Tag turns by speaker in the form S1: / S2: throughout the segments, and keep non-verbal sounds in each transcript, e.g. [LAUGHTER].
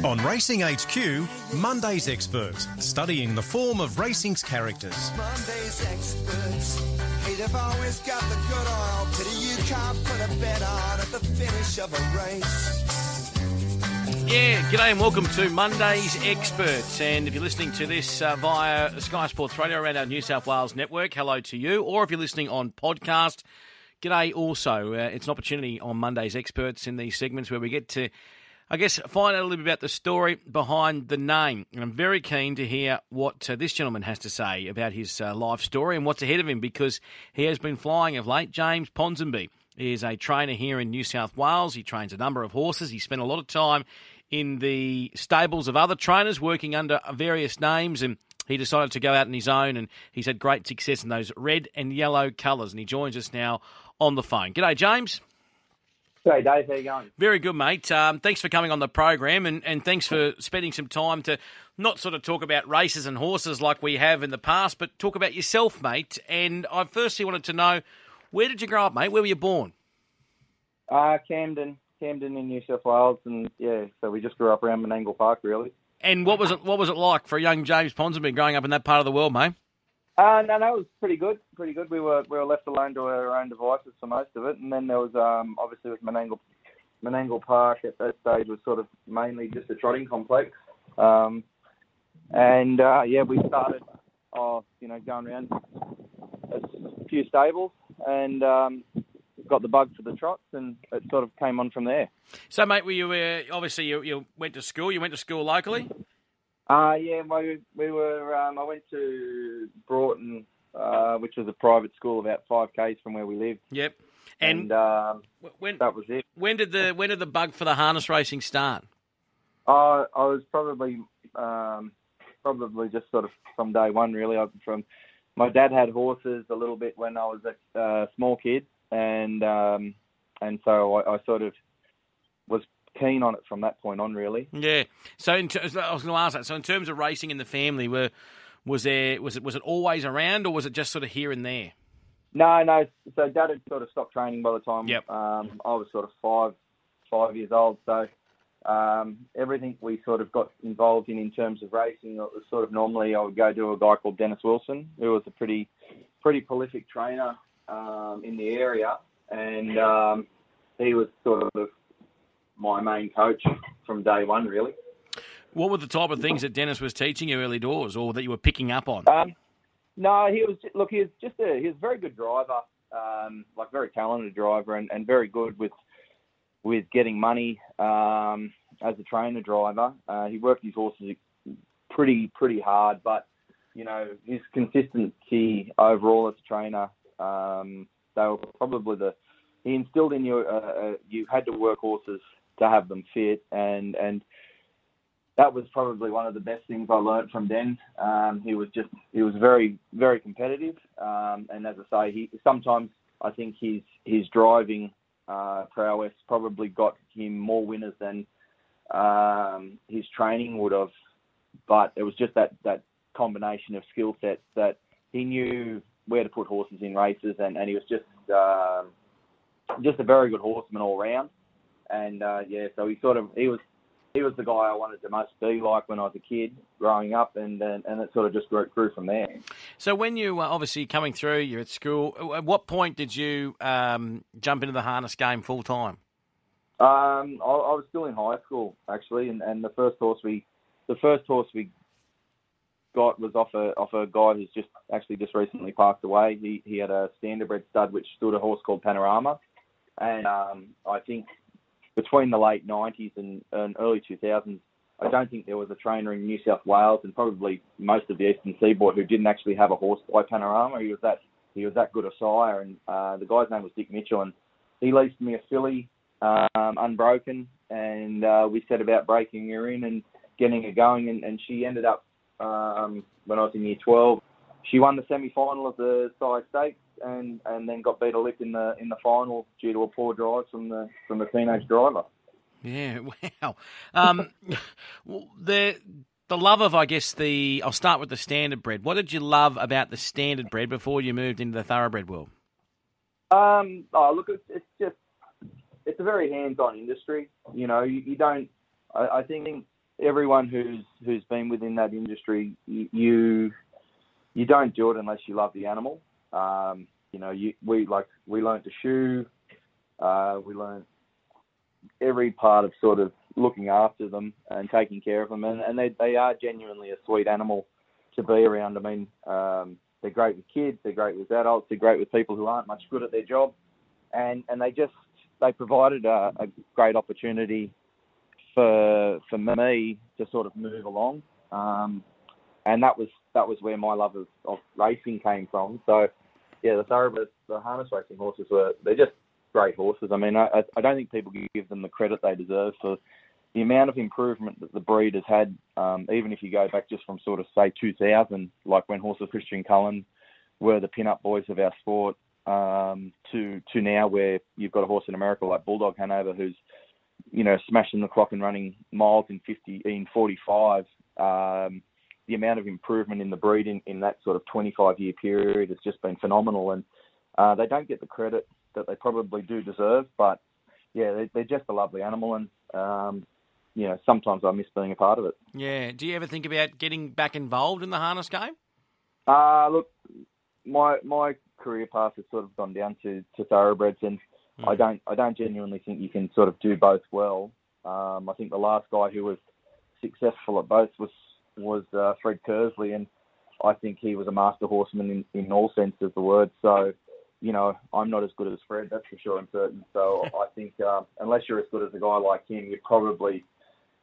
S1: On Racing HQ, Monday's Experts, studying the form of racing's characters.
S2: Monday's experts. Hey, they've always got the good oil. Pity you can't put a bet on at the finish of a race.
S3: Yeah, g'day and welcome to Monday's Experts. And if you're listening to this uh, via Sky Sports Radio around our New South Wales network, hello to you. Or if you're listening on podcast, g'day also. Uh, it's an opportunity on Monday's Experts in these segments where we get to, I guess, find out a little bit about the story behind the name. And I'm very keen to hear what uh, this gentleman has to say about his uh, life story and what's ahead of him because he has been flying of late. James Ponsonby is a trainer here in New South Wales. He trains a number of horses. He spent a lot of time in the stables of other trainers working under various names and he decided to go out on his own and he's had great success in those red and yellow colours and he joins us now on the phone. G'day, James.
S4: Hey, Dave. How you going?
S3: Very good, mate. Um, thanks for coming on the program and, and thanks for spending some time to not sort of talk about races and horses like we have in the past, but talk about yourself, mate. And I firstly wanted to know, where did you grow up, mate? Where were you born?
S4: Uh, Camden, Camden in New South Wales, and yeah, so we just grew up around Menangle Park, really.
S3: And what was it? What was it like for a young James Ponsonby growing up in that part of the world, mate?
S4: Uh, no, no, it was pretty good, pretty good. We were we were left alone to our own devices for most of it, and then there was um, obviously with Menangle, Menangle Park at that stage was sort of mainly just a trotting complex, um, and uh, yeah, we started, oh, you know, going around a few stables, and um, got the bug for the trots, and it sort of came on from there.
S3: So, mate, were you uh, obviously you, you went to school? You went to school locally.
S4: Uh, yeah, we, we were. Um, I went to Broughton, uh, which was a private school about five k's from where we lived.
S3: Yep.
S4: And,
S3: And,
S4: um,
S3: when
S4: that was it.
S3: when did the when did the bug for the harness racing start?
S4: I I was probably um, probably just sort of from day one, really. I, from my dad had horses a little bit when I was a uh, small kid, and um, and so I, I sort of was keen on it from that point on, really.
S3: Yeah. So in ter- I was going to ask that. So in terms of racing in the family, were was there was it was it always around, or was it just sort of here and there?
S4: No, no. So Dad had sort of stopped training by the time
S3: Yep.
S4: um, I was sort of five, five years old. So um, everything we sort of got involved in in terms of racing, it was sort of normally I would go to a guy called Dennis Wilson, who was a pretty, pretty prolific trainer um, in the area, and um, he was sort of my main coach from day one, really.
S3: What were the type of things that Dennis was teaching you early doors, or that you were picking up on?
S4: Um, no, he was look. He was just a he was a very good driver, um, like very talented driver, and, and very good with with getting money um, as a trainer driver. Uh, he worked his horses pretty pretty hard, but you know his consistency overall as a trainer. Um, they were probably the he instilled in you uh, uh, you had to work horses to have them fit, and and that was probably one of the best things I learned from Den. Um, he was just he was very very competitive, um, and as I say, he sometimes I think his his driving uh, prowess probably got him more winners than um, his training would have. But it was just that that combination of skill sets that he knew where to put horses in races, and, and he was just um, just a very good horseman all round. And uh, yeah, so he sort of he was he was the guy I wanted to most be like when I was a kid growing up, and and, and it sort of just grew, grew from there.
S3: So when you were obviously coming through, you're at school. At what point did you um, jump into the harness game full time?
S4: Um, I, I was still in high school actually, and, and the first horse we the first horse we got was off a off a guy who's just actually just recently passed away. He he had a standardbred stud which stood a horse called Panorama, and um, I think between the late 90s and, and early 2000s, I don't think there was a trainer in New South Wales and probably most of the eastern seaboard who didn't actually have a horse by Panorama. He was that he was that good a sire, and uh, the guy's name was Dick Mitchell, and he leased me a filly, um, unbroken, and uh, we set about breaking her in and getting her going, and, and she ended up um, when I was in year 12. She won the semi-final of the Sire Stakes, and, and then got beat a lip in the in the final due to a poor drive from the from the teenage driver.
S3: Yeah, [LAUGHS] wow. Um, the the love of, I guess the. I'll start with the standard bred. What did you love about the standard bred before you moved into the thoroughbred world?
S4: Um, oh, look, it's, it's just it's a very hands-on industry. You know, you, you don't. I, I think everyone who's who's been within that industry, you you don't do it unless you love the animal. Um, you know, you, we like we learned to shoe, uh, we learned every part of sort of looking after them and taking care of them, and, and they they are genuinely a sweet animal to be around. I mean, um, they're great with kids, they're great with adults, they're great with people who aren't much good at their job, and and they just they provided a, a great opportunity for for me to sort of move along, um, and that was that was where my love of, of racing came from. So yeah, the thoroughbreds, the harness racing horses were they're just great horses. I mean, I, I don't think people give them the credit they deserve for the amount of improvement that the breed has had. Um, even if you go back just from sort of say 2000, like when horses Christian Cullen were the pin-up boys of our sport, um, to to now where you've got a horse in America like Bulldog Hanover who's you know smashing the clock and running miles in 50 in 45. Um, the amount of improvement in the breed in, in that sort of 25 year period has just been phenomenal, and uh, they don't get the credit that they probably do deserve. But yeah, they, they're just a lovely animal, and um, you know sometimes I miss being a part of it.
S3: Yeah. Do you ever think about getting back involved in the harness game?
S4: Uh, look, my my career path has sort of gone down to, to thoroughbreds, and mm. I don't I don't genuinely think you can sort of do both well. Um, I think the last guy who was successful at both was was uh, Fred Kersley, and I think he was a master horseman in, in all senses of the word. So, you know, I'm not as good as Fred, that's for sure and certain. So [LAUGHS] I think um, unless you're as good as a guy like him, you're probably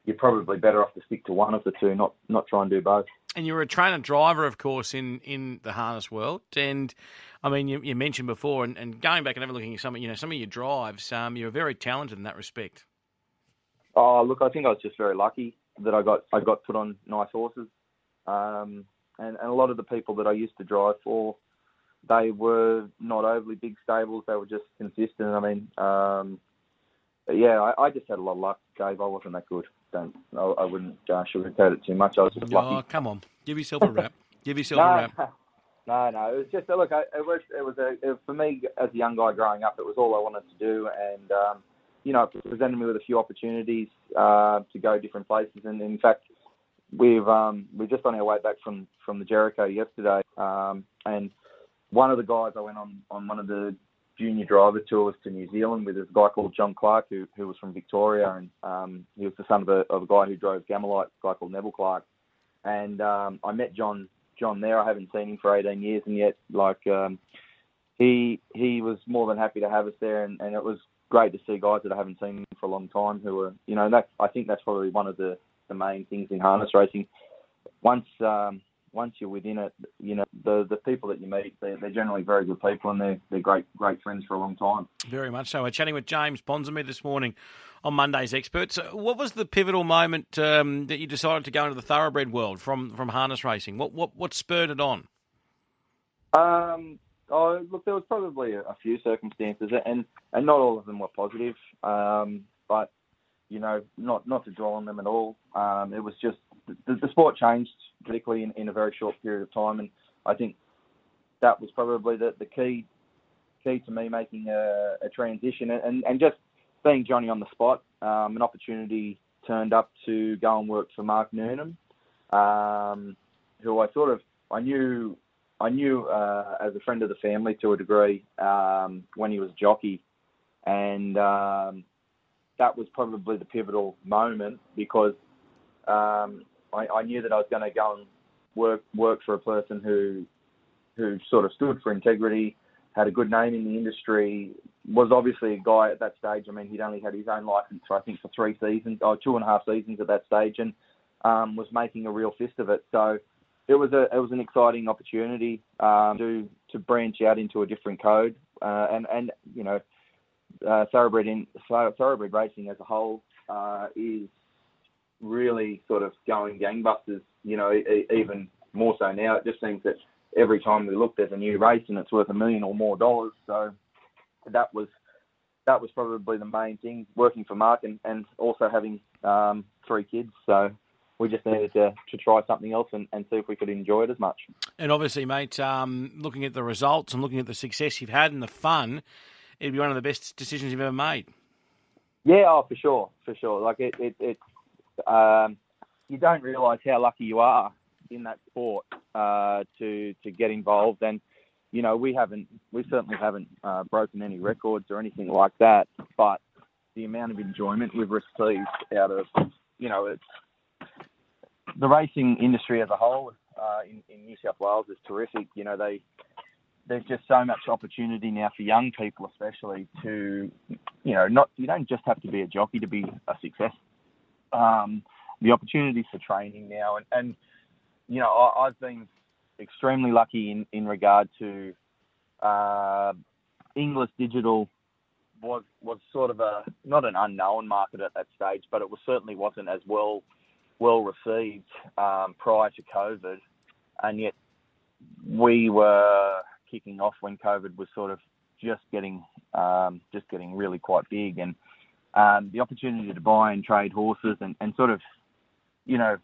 S4: you're probably better off to stick to one of the two, not not try and do both.
S3: And you're a trainer driver, of course, in, in the harness world. And I mean, you, you mentioned before, and, and, going back and ever looking at some, you know, some of your drives, um, you're very talented in that respect.
S4: Oh, look, I think I was just very lucky that I got I got put on nice horses, um, and, and a lot of the people that I used to drive for, they were not overly big stables. They were just consistent. I mean, um, yeah, I, I, just had a lot of luck, Dave. I wasn't that good. Don't I, I wouldn't uh, sugarcoat it too much. I was just lucky.
S3: Oh, come on, give yourself a rap. [LAUGHS] give yourself no, a rap. [LAUGHS]
S4: No, no, it was just look. It was it was a it, for me as a young guy growing up. It was all I wanted to do, and um, you know, presented me with a few opportunities uh, to go different places. And in fact, we've um, we're just on our way back from from the Jericho yesterday, um, and one of the guys I went on on one of the junior driver tours to New Zealand with a guy called John Clark, who who was from Victoria, and um, he was the son of a of a guy who drove Gamalite, a guy called Neville Clark. And um, I met John John there. I haven't seen him for 18 years, and yet like um, he he was more than happy to have us there, and, and it was great to see guys that I haven't seen for a long time who are you know that I think that's probably one of the the main things in harness racing. Once um, once you're within it, you know the the people that you meet, they're, they're, generally very good people and they're they're great great friends for a long time.
S3: Very much so. We're chatting with James Ponsonby this morning on Monday's Experts. What was the pivotal moment um, that you decided to go into the thoroughbred world from from harness racing? What what what spurred it on?
S4: Um, oh, look, there was probably a, a few circumstances, and and not all of them were positive. Um, but you know, not not to dwell on them at all. Um, it was just the, the sport changed particularly in, in a very short period of time, and I think that was probably the, the key key to me making a, a transition and, and just being Johnny on the spot. Um, an opportunity turned up to go and work for Mark Newnham, um, who I sort of I knew I knew uh, as a friend of the family to a degree um, when he was a jockey, and um, that was probably the pivotal moment because um, I, I, knew that I was going to go and work work for a person who who sort of stood for integrity, had a good name in the industry, was obviously a guy at that stage. I mean, he'd only had his own license for I think for three seasons, or two and a half seasons at that stage, and um, was making a real fist of it. So it was a it was an exciting opportunity um, to to branch out into a different code, uh, and and you know, uh, thoroughbred in thoroughbred racing as a whole uh, is really sort of going gangbusters. You know, even more so now. It just seems that every time we look, there's a new race and it's worth a million or more dollars. So that was that was probably the main thing. Working for Mark and, and also having um, three kids. So we just needed to, to try something else and, and see if we could enjoy it as much.
S3: And obviously, mate, um, looking at the results and looking at the success you've had and the fun, it'd be one of the best decisions you've ever made.
S4: Yeah, oh, for sure, for sure. Like it, it, it um, you don't realise how lucky you are in that sport uh, to to get involved. And you know, we haven't, we certainly haven't uh, broken any records or anything like that. But the amount of enjoyment we've received out of, you know, it's the racing industry as a whole uh, in, in New South Wales is terrific. You know, they there's just so much opportunity now for young people, especially to, you know, not you don't just have to be a jockey to be a success. Um, the opportunities for training now, and, and you know, I, I've been extremely lucky in, in regard to uh, Inglis Digital was was sort of a not an unknown market at that stage, but it was certainly wasn't as well well received um, prior to COVID, and yet we were kicking off when COVID was sort of just getting um, just getting really quite big, and um, the opportunity to buy and trade horses and, and sort of you know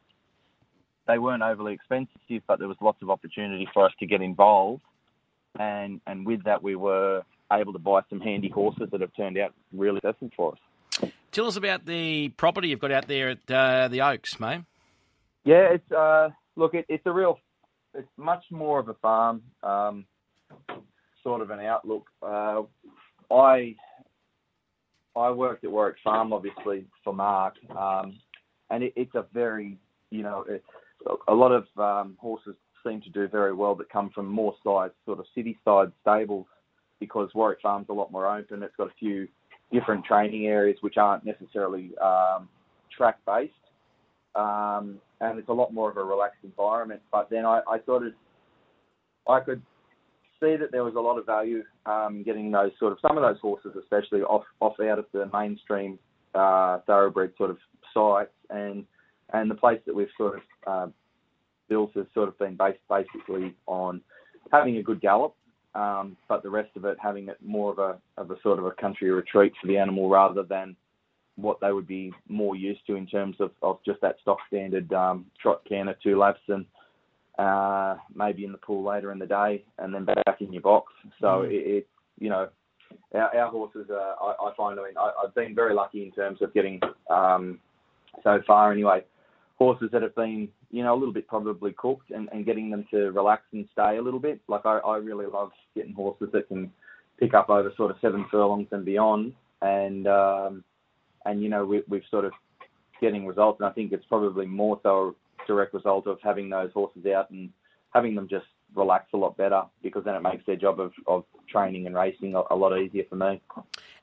S4: they weren't overly expensive, but there was lots of opportunity for us to get involved. And and with that, we were able to buy some handy horses that have turned out really successful for us.
S3: Tell us about the property you've got out there at uh, the Oaks, mate.
S4: Yeah, it's uh, look, it, it's a real, it's much more of a farm, um, sort of an outlook. Uh, I I worked at Warwick Farm, obviously for Mark, um, and it, it's a very, you know, it, a lot of um, horses seem to do very well that come from more size, sort of city side stables, because Warwick Farm's a lot more open. It's got a few different training areas which aren't necessarily um, track based, um, and it's a lot more of a relaxed environment. But then I, I sort of I could see that there was a lot of value um, getting those sort of some of those horses, especially off off out of the mainstream uh, thoroughbred sort of sites and and the place that we've sort of uh, built has sort of been based basically on having a good gallop, um, but the rest of it having it more of a of a sort of a country retreat for the animal rather than what they would be more used to in terms of, of just that stock standard um, trot canter, two laps, and uh, maybe in the pool later in the day, and then back in your box. So mm. it, it, you know, our, our horses, are, I, I find, I mean, I, have been very lucky in terms of getting um, so far anyway horses that have been, you know, a little bit probably cooked and, and getting them to relax and stay a little bit. Like I, I really love getting horses that can pick up over sort of seven furlongs and beyond. And, um, and you know, we, we've sort of getting results. And I think it's probably more so a direct result of having those horses out and having them just relax a lot better because then it makes their job of, of training and racing a, a lot easier for me.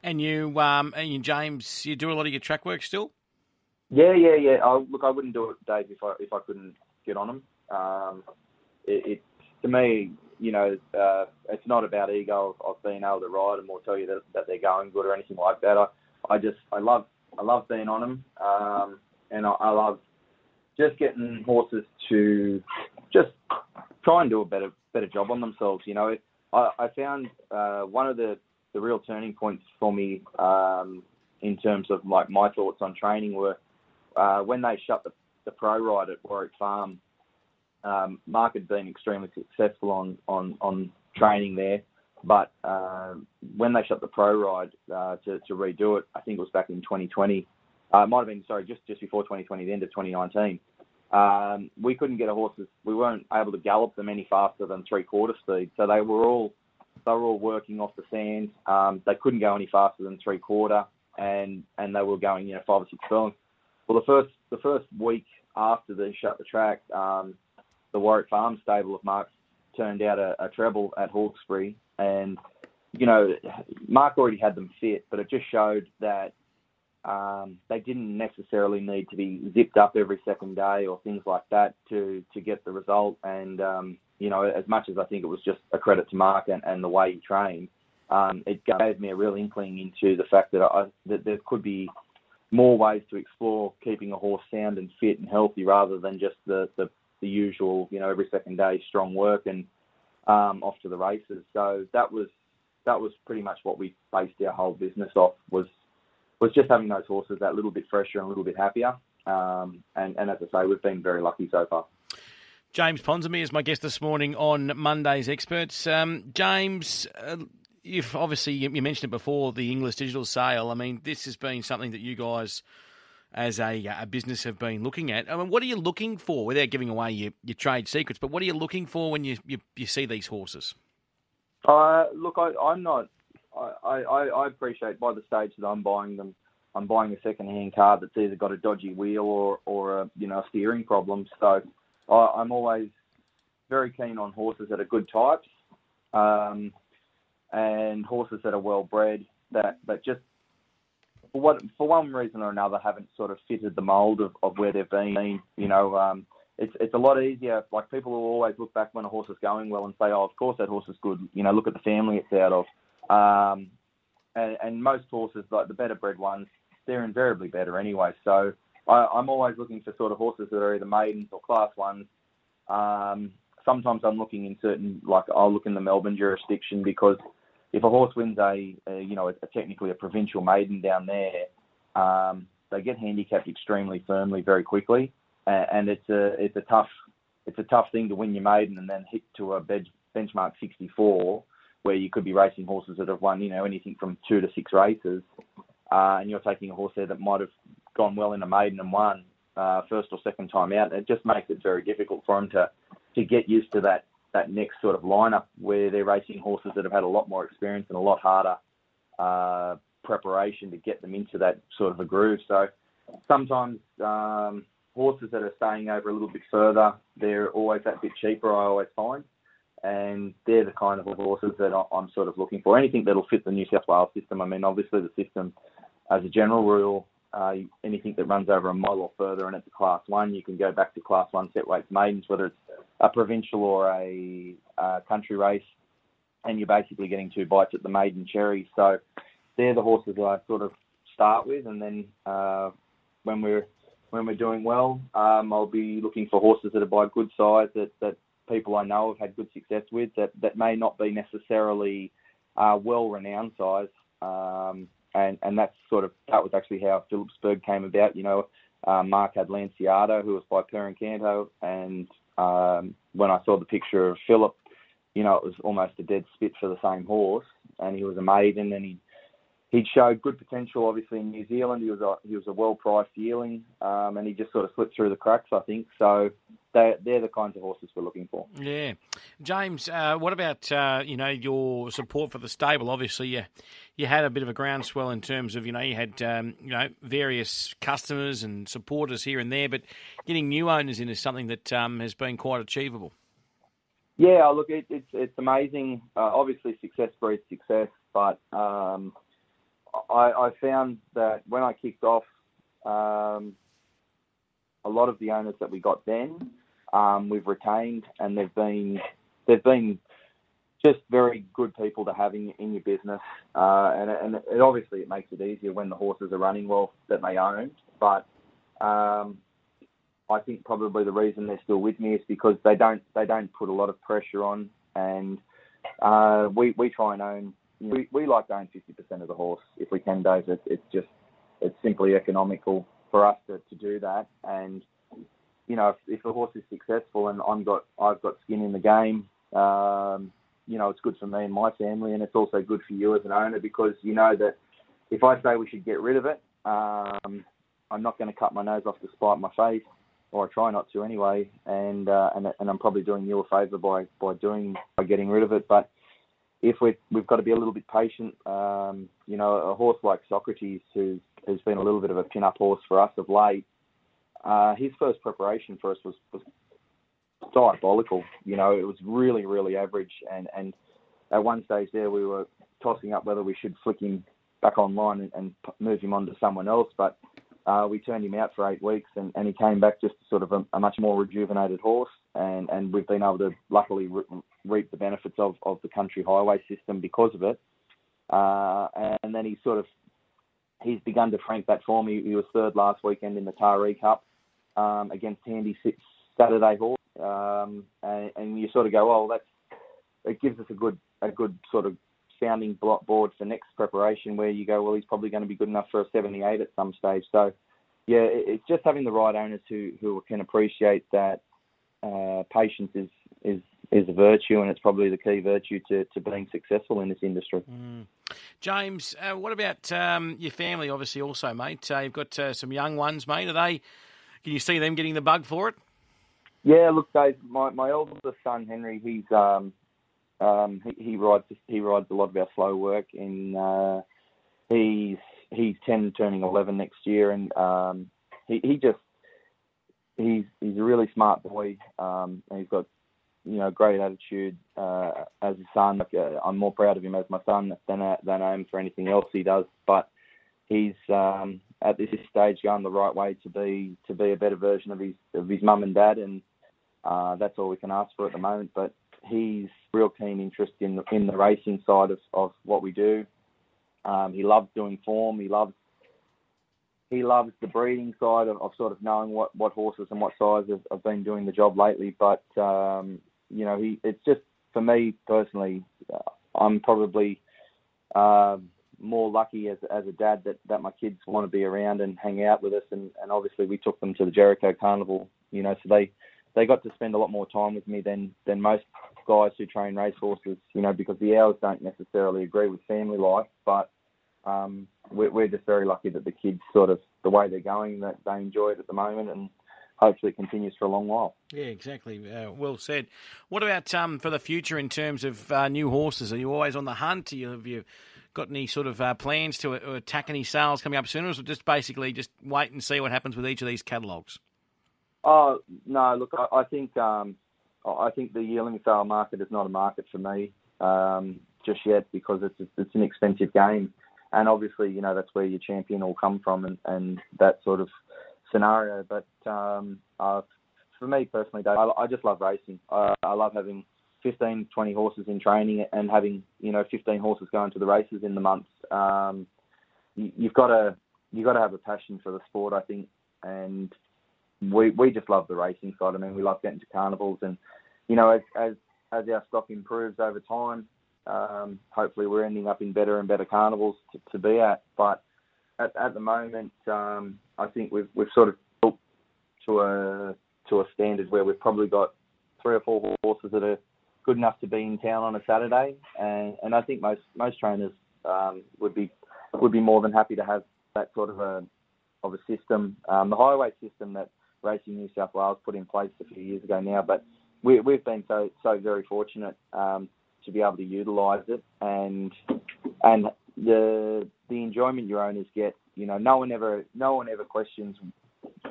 S3: And you, um, and you, James, you do a lot of your track work still?
S4: Yeah, yeah, yeah. I, look, I wouldn't do it, Dave, if I if I couldn't get on them. Um, it, it to me, you know, uh, it's not about ego of, of being able to ride them or tell you that, that they're going good or anything like that. I, I just I love I love being on them, um, and I, I love just getting horses to just try and do a better better job on themselves. You know, I, I found uh, one of the the real turning points for me um, in terms of like my thoughts on training were uh, when they shut the, the pro ride at Warwick Farm, um, Mark had been extremely successful on, on, on training there. But uh, when they shut the pro ride uh, to, to redo it, I think it was back in 2020. Uh, might have been sorry, just just before 2020, the end of 2019. Um, we couldn't get a horses. We weren't able to gallop them any faster than three quarter speed. So they were all they were all working off the sand. Um, they couldn't go any faster than three quarter, and and they were going you know five or six furlongs. Well, the first the first week after they shut the track, um, the Warwick Farm stable of Mark's turned out a, a treble at Hawkesbury, and you know Mark already had them fit, but it just showed that um, they didn't necessarily need to be zipped up every second day or things like that to to get the result. And um, you know, as much as I think it was just a credit to Mark and, and the way he trained, um, it gave me a real inkling into the fact that I, that there could be more ways to explore keeping a horse sound and fit and healthy rather than just the, the, the usual, you know, every second day strong work and um, off to the races. So that was that was pretty much what we based our whole business off was was just having those horses that little bit fresher and a little bit happier. Um, and, and as I say, we've been very lucky so far.
S3: James Ponsonby is my guest this morning on Monday's Experts. Um, James, uh, you've obviously you mentioned it before the Inglis Digital sale. I mean, this has been something that you guys as a, a business have been looking at. I mean, what are you looking for without giving away your, your trade secrets? But what are you looking for when you you, you see these horses?
S4: Uh, look, I, I'm not. I, I, I appreciate by the stage that I'm buying them. I'm buying a second-hand car that's either got a dodgy wheel or, or a, you know, a steering problem. So I, I'm always very keen on horses that are good types, um, and horses that are well bred. That that just for what for one reason or another haven't sort of fitted the mould of, of where they've been. You know, um, it's it's a lot easier. Like people will always look back when a horse is going well and say, "Oh, of course that horse is good." You know, look at the family it's out of. Um, and, and most horses, like the better bred ones, they're invariably better anyway. So I, I'm always looking for sort of horses that are either maidens or class ones. Um, sometimes I'm looking in certain, like I'll look in the Melbourne jurisdiction because if a horse wins a, a you know, a, a technically a provincial maiden down there, um, they get handicapped extremely firmly very quickly, and, and it's a it's a tough it's a tough thing to win your maiden and then hit to a bench, benchmark 64 where you could be racing horses that have won, you know, anything from two to six races, uh, and you're taking a horse there that might have gone well in a maiden and won uh, first or second time out. It just makes it very difficult for them to to get used to that that next sort of lineup where they're racing horses that have had a lot more experience and a lot harder uh, preparation to get them into that sort of a groove. So sometimes um, horses that are staying over a little bit further, they're always that bit cheaper. I always find and they're the kind of horses that I'm sort of looking for. Anything that'll fit the New South Wales system. I mean, obviously the system, as a general rule, uh, anything that runs over a mile or further and it's a class one, you can go back to class one set weights maidens, whether it's a provincial or a, a country race, and you're basically getting two bites at the maiden cherry. So they're the horses that I sort of start with, and then uh, when we're when we're doing well, um, I'll be looking for horses that are by good size that, that people I know have had good success with that, that may not be necessarily uh, well renowned size. Um, and, and that's sort of that was actually how Phillipsburg came about. You know, uh, Mark had Lanciato, who was by Per Incanto, and um, when I saw the picture of Philip, you know, it was almost a dead spit for the same horse, and he was a maiden, and he he showed good potential, obviously in New Zealand. He was a he was a well priced yearling, um, and he just sort of slipped through the cracks, I think. So they they're the kinds of horses we're looking for.
S3: Yeah, James. Uh, what about uh, you know your support for the stable? Obviously, you you had a bit of a groundswell in terms of you know you had um, you know various customers and supporters here and there, but getting new owners in is something that um, has been quite achievable.
S4: Yeah, look, it, it's it's amazing. Uh, obviously, success breeds success, but um, I, I found that when I kicked off, um, a lot of the owners that we got then, um, we've retained, and they've been they've been just very good people to have in, in your business, uh, and, and it, obviously it makes it easier when the horses are running well that they own. But um, I think probably the reason they're still with me is because they don't they don't put a lot of pressure on, and uh, we we try and own we, we like to own 50% of the horse if we can, Dave. It's, it's just, it's simply economical for us to, to do that. And, you know, if, if a horse is successful and I'm got, I've got skin in the game, um, you know, it's good for me and my family, and it's also good for you as an owner because you know that if I say we should get rid of it, um, I'm not going to cut my nose off to spite my face, or I try not to anyway. And uh, and and I'm probably doing you a favour by by doing by getting rid of it. But if we we've got to be a little bit patient. Um, you know, a horse like Socrates, who's has been a little bit of a pin-up horse for us of late. Uh, his first preparation for us was, was diabolical. You know, it was really, really average. And, and at one stage there, we were tossing up whether we should flick him back online and, and move him on to someone else. But uh, we turned him out for eight weeks, and, and he came back just sort of a, a much more rejuvenated horse. And, and we've been able to luckily re- reap the benefits of, of the country highway system because of it. Uh, and then he sort of he's begun to frank that form. He, he was third last weekend in the Taree Cup um, against Handy Six Saturday Horse, um, and, and you sort of go, oh, that's it gives us a good a good sort of sounding block board for next preparation where you go, well, he's probably going to be good enough for a 78 at some stage. So, yeah, it's just having the right owners who, who can appreciate that uh, patience is, is is a virtue, and it's probably the key virtue to, to being successful in this industry.
S3: Mm. James, uh, what about um, your family? Obviously, also, mate. Uh, you've got uh, some young ones, mate. Are they? Can you see them getting the bug for it?
S4: Yeah, look, Dave. My my oldest son Henry, he's um, um, he, he rides he rides a lot of our slow work. and uh, he's he's ten, turning eleven next year, and um, he he just he's he's a really smart boy. Um, and he's got you know great attitude uh, as a son. Like, uh, I'm more proud of him as my son than I, than I am for anything else he does. But he's um, at this stage going the right way to be to be a better version of his of his mum and dad, and uh, that's all we can ask for at the moment. But he's real keen interest in the, in the racing side of, of what we do. Um, he loves doing form. He loves he loves the breeding side of, of sort of knowing what, what horses and what size have, have been doing the job lately. But um, you know, he it's just for me personally, uh, I'm probably uh, more lucky as as a dad that, that my kids want to be around and hang out with us. And, and obviously, we took them to the Jericho Carnival. You know, so they they got to spend a lot more time with me than than most guys who train racehorses. You know, because the hours don't necessarily agree with family life, but um, we're, we're just very lucky that the kids sort of the way they're going that they enjoy it at the moment and hopefully it continues for a long while.
S3: Yeah, exactly. Uh, well said. What about um, for the future in terms of uh, new horses? Are you always on the hunt? You, have you got any sort of uh, plans to uh, attack any sales coming up soon, or just basically just wait and see what happens with each of these catalogues?
S4: Oh no, look, I, I think um, I think the yearling sale market is not a market for me um, just yet because it's it's an expensive game and obviously, you know, that's where your champion will come from and, and that sort of scenario. But um, uh, for me personally, Dave, I, I just love racing. I, I love having 15, 20 horses in training and having, you know, 15 horses going to the races in the months. Um, you, you've got to you've got to have a passion for the sport, I think, and we we just love the racing side. I mean, we love getting to carnivals, and you know, as as as our stock improves over time, um, hopefully, we're ending up in better and better carnivals to, to be at. But at, at the moment, um, I think we've we've sort of built to a to a standard where we've probably got three or four horses that are good enough to be in town on a Saturday, and and I think most most trainers um, would be would be more than happy to have that sort of a of a system. Um, the highway system that Racing New South Wales put in place a few years ago now, but we, we've been so so very fortunate um, to be able to utilise it and and the the enjoyment your owners get. You know, no one ever no one ever questions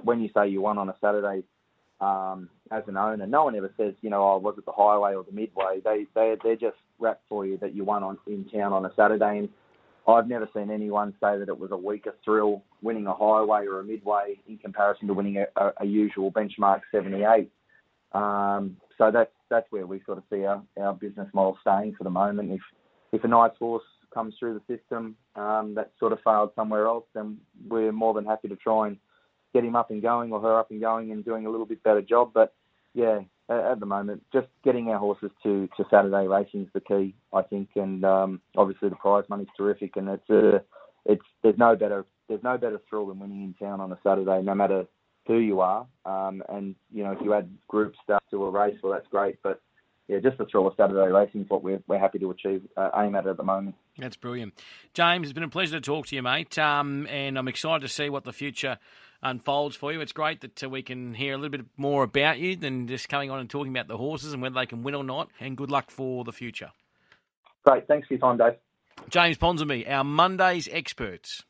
S4: when you say you won on a Saturday um, as an owner. No one ever says, you know, oh, was it the highway or the midway? They they they're just rapt for you that you won on in town on a Saturday. And I've never seen anyone say that it was a weaker thrill winning a highway or a midway in comparison to winning a, a, a usual benchmark 78. Um, so that's that's where we sort of see our, our business model staying for the moment. If if a nice horse comes through the system um, that sort of failed somewhere else, then we're more than happy to try and get him up and going or her up and going and doing a little bit better job. But yeah, at, the moment, just getting our horses to, to Saturday racing is the key, I think. And um, obviously the prize money's terrific, and it's a, it's there's no better there's no better thrill than winning in town on a Saturday, no matter who you are. Um, and you know, if you add group stuff to a race, well, that's great. But yeah, just the thrill of Saturday racing is what we're, we're happy to achieve, uh, aim at at the moment.
S3: That's brilliant. James, it's been a pleasure to talk to you, mate. Um, and I'm excited to see what the future unfolds for you. It's great that uh, we can hear a little bit more about you than just coming on and talking about the horses and whether they can win or not. And good luck for the future.
S4: Great. Thanks for your time, Dave.
S3: James Ponsonby, our Mondays experts.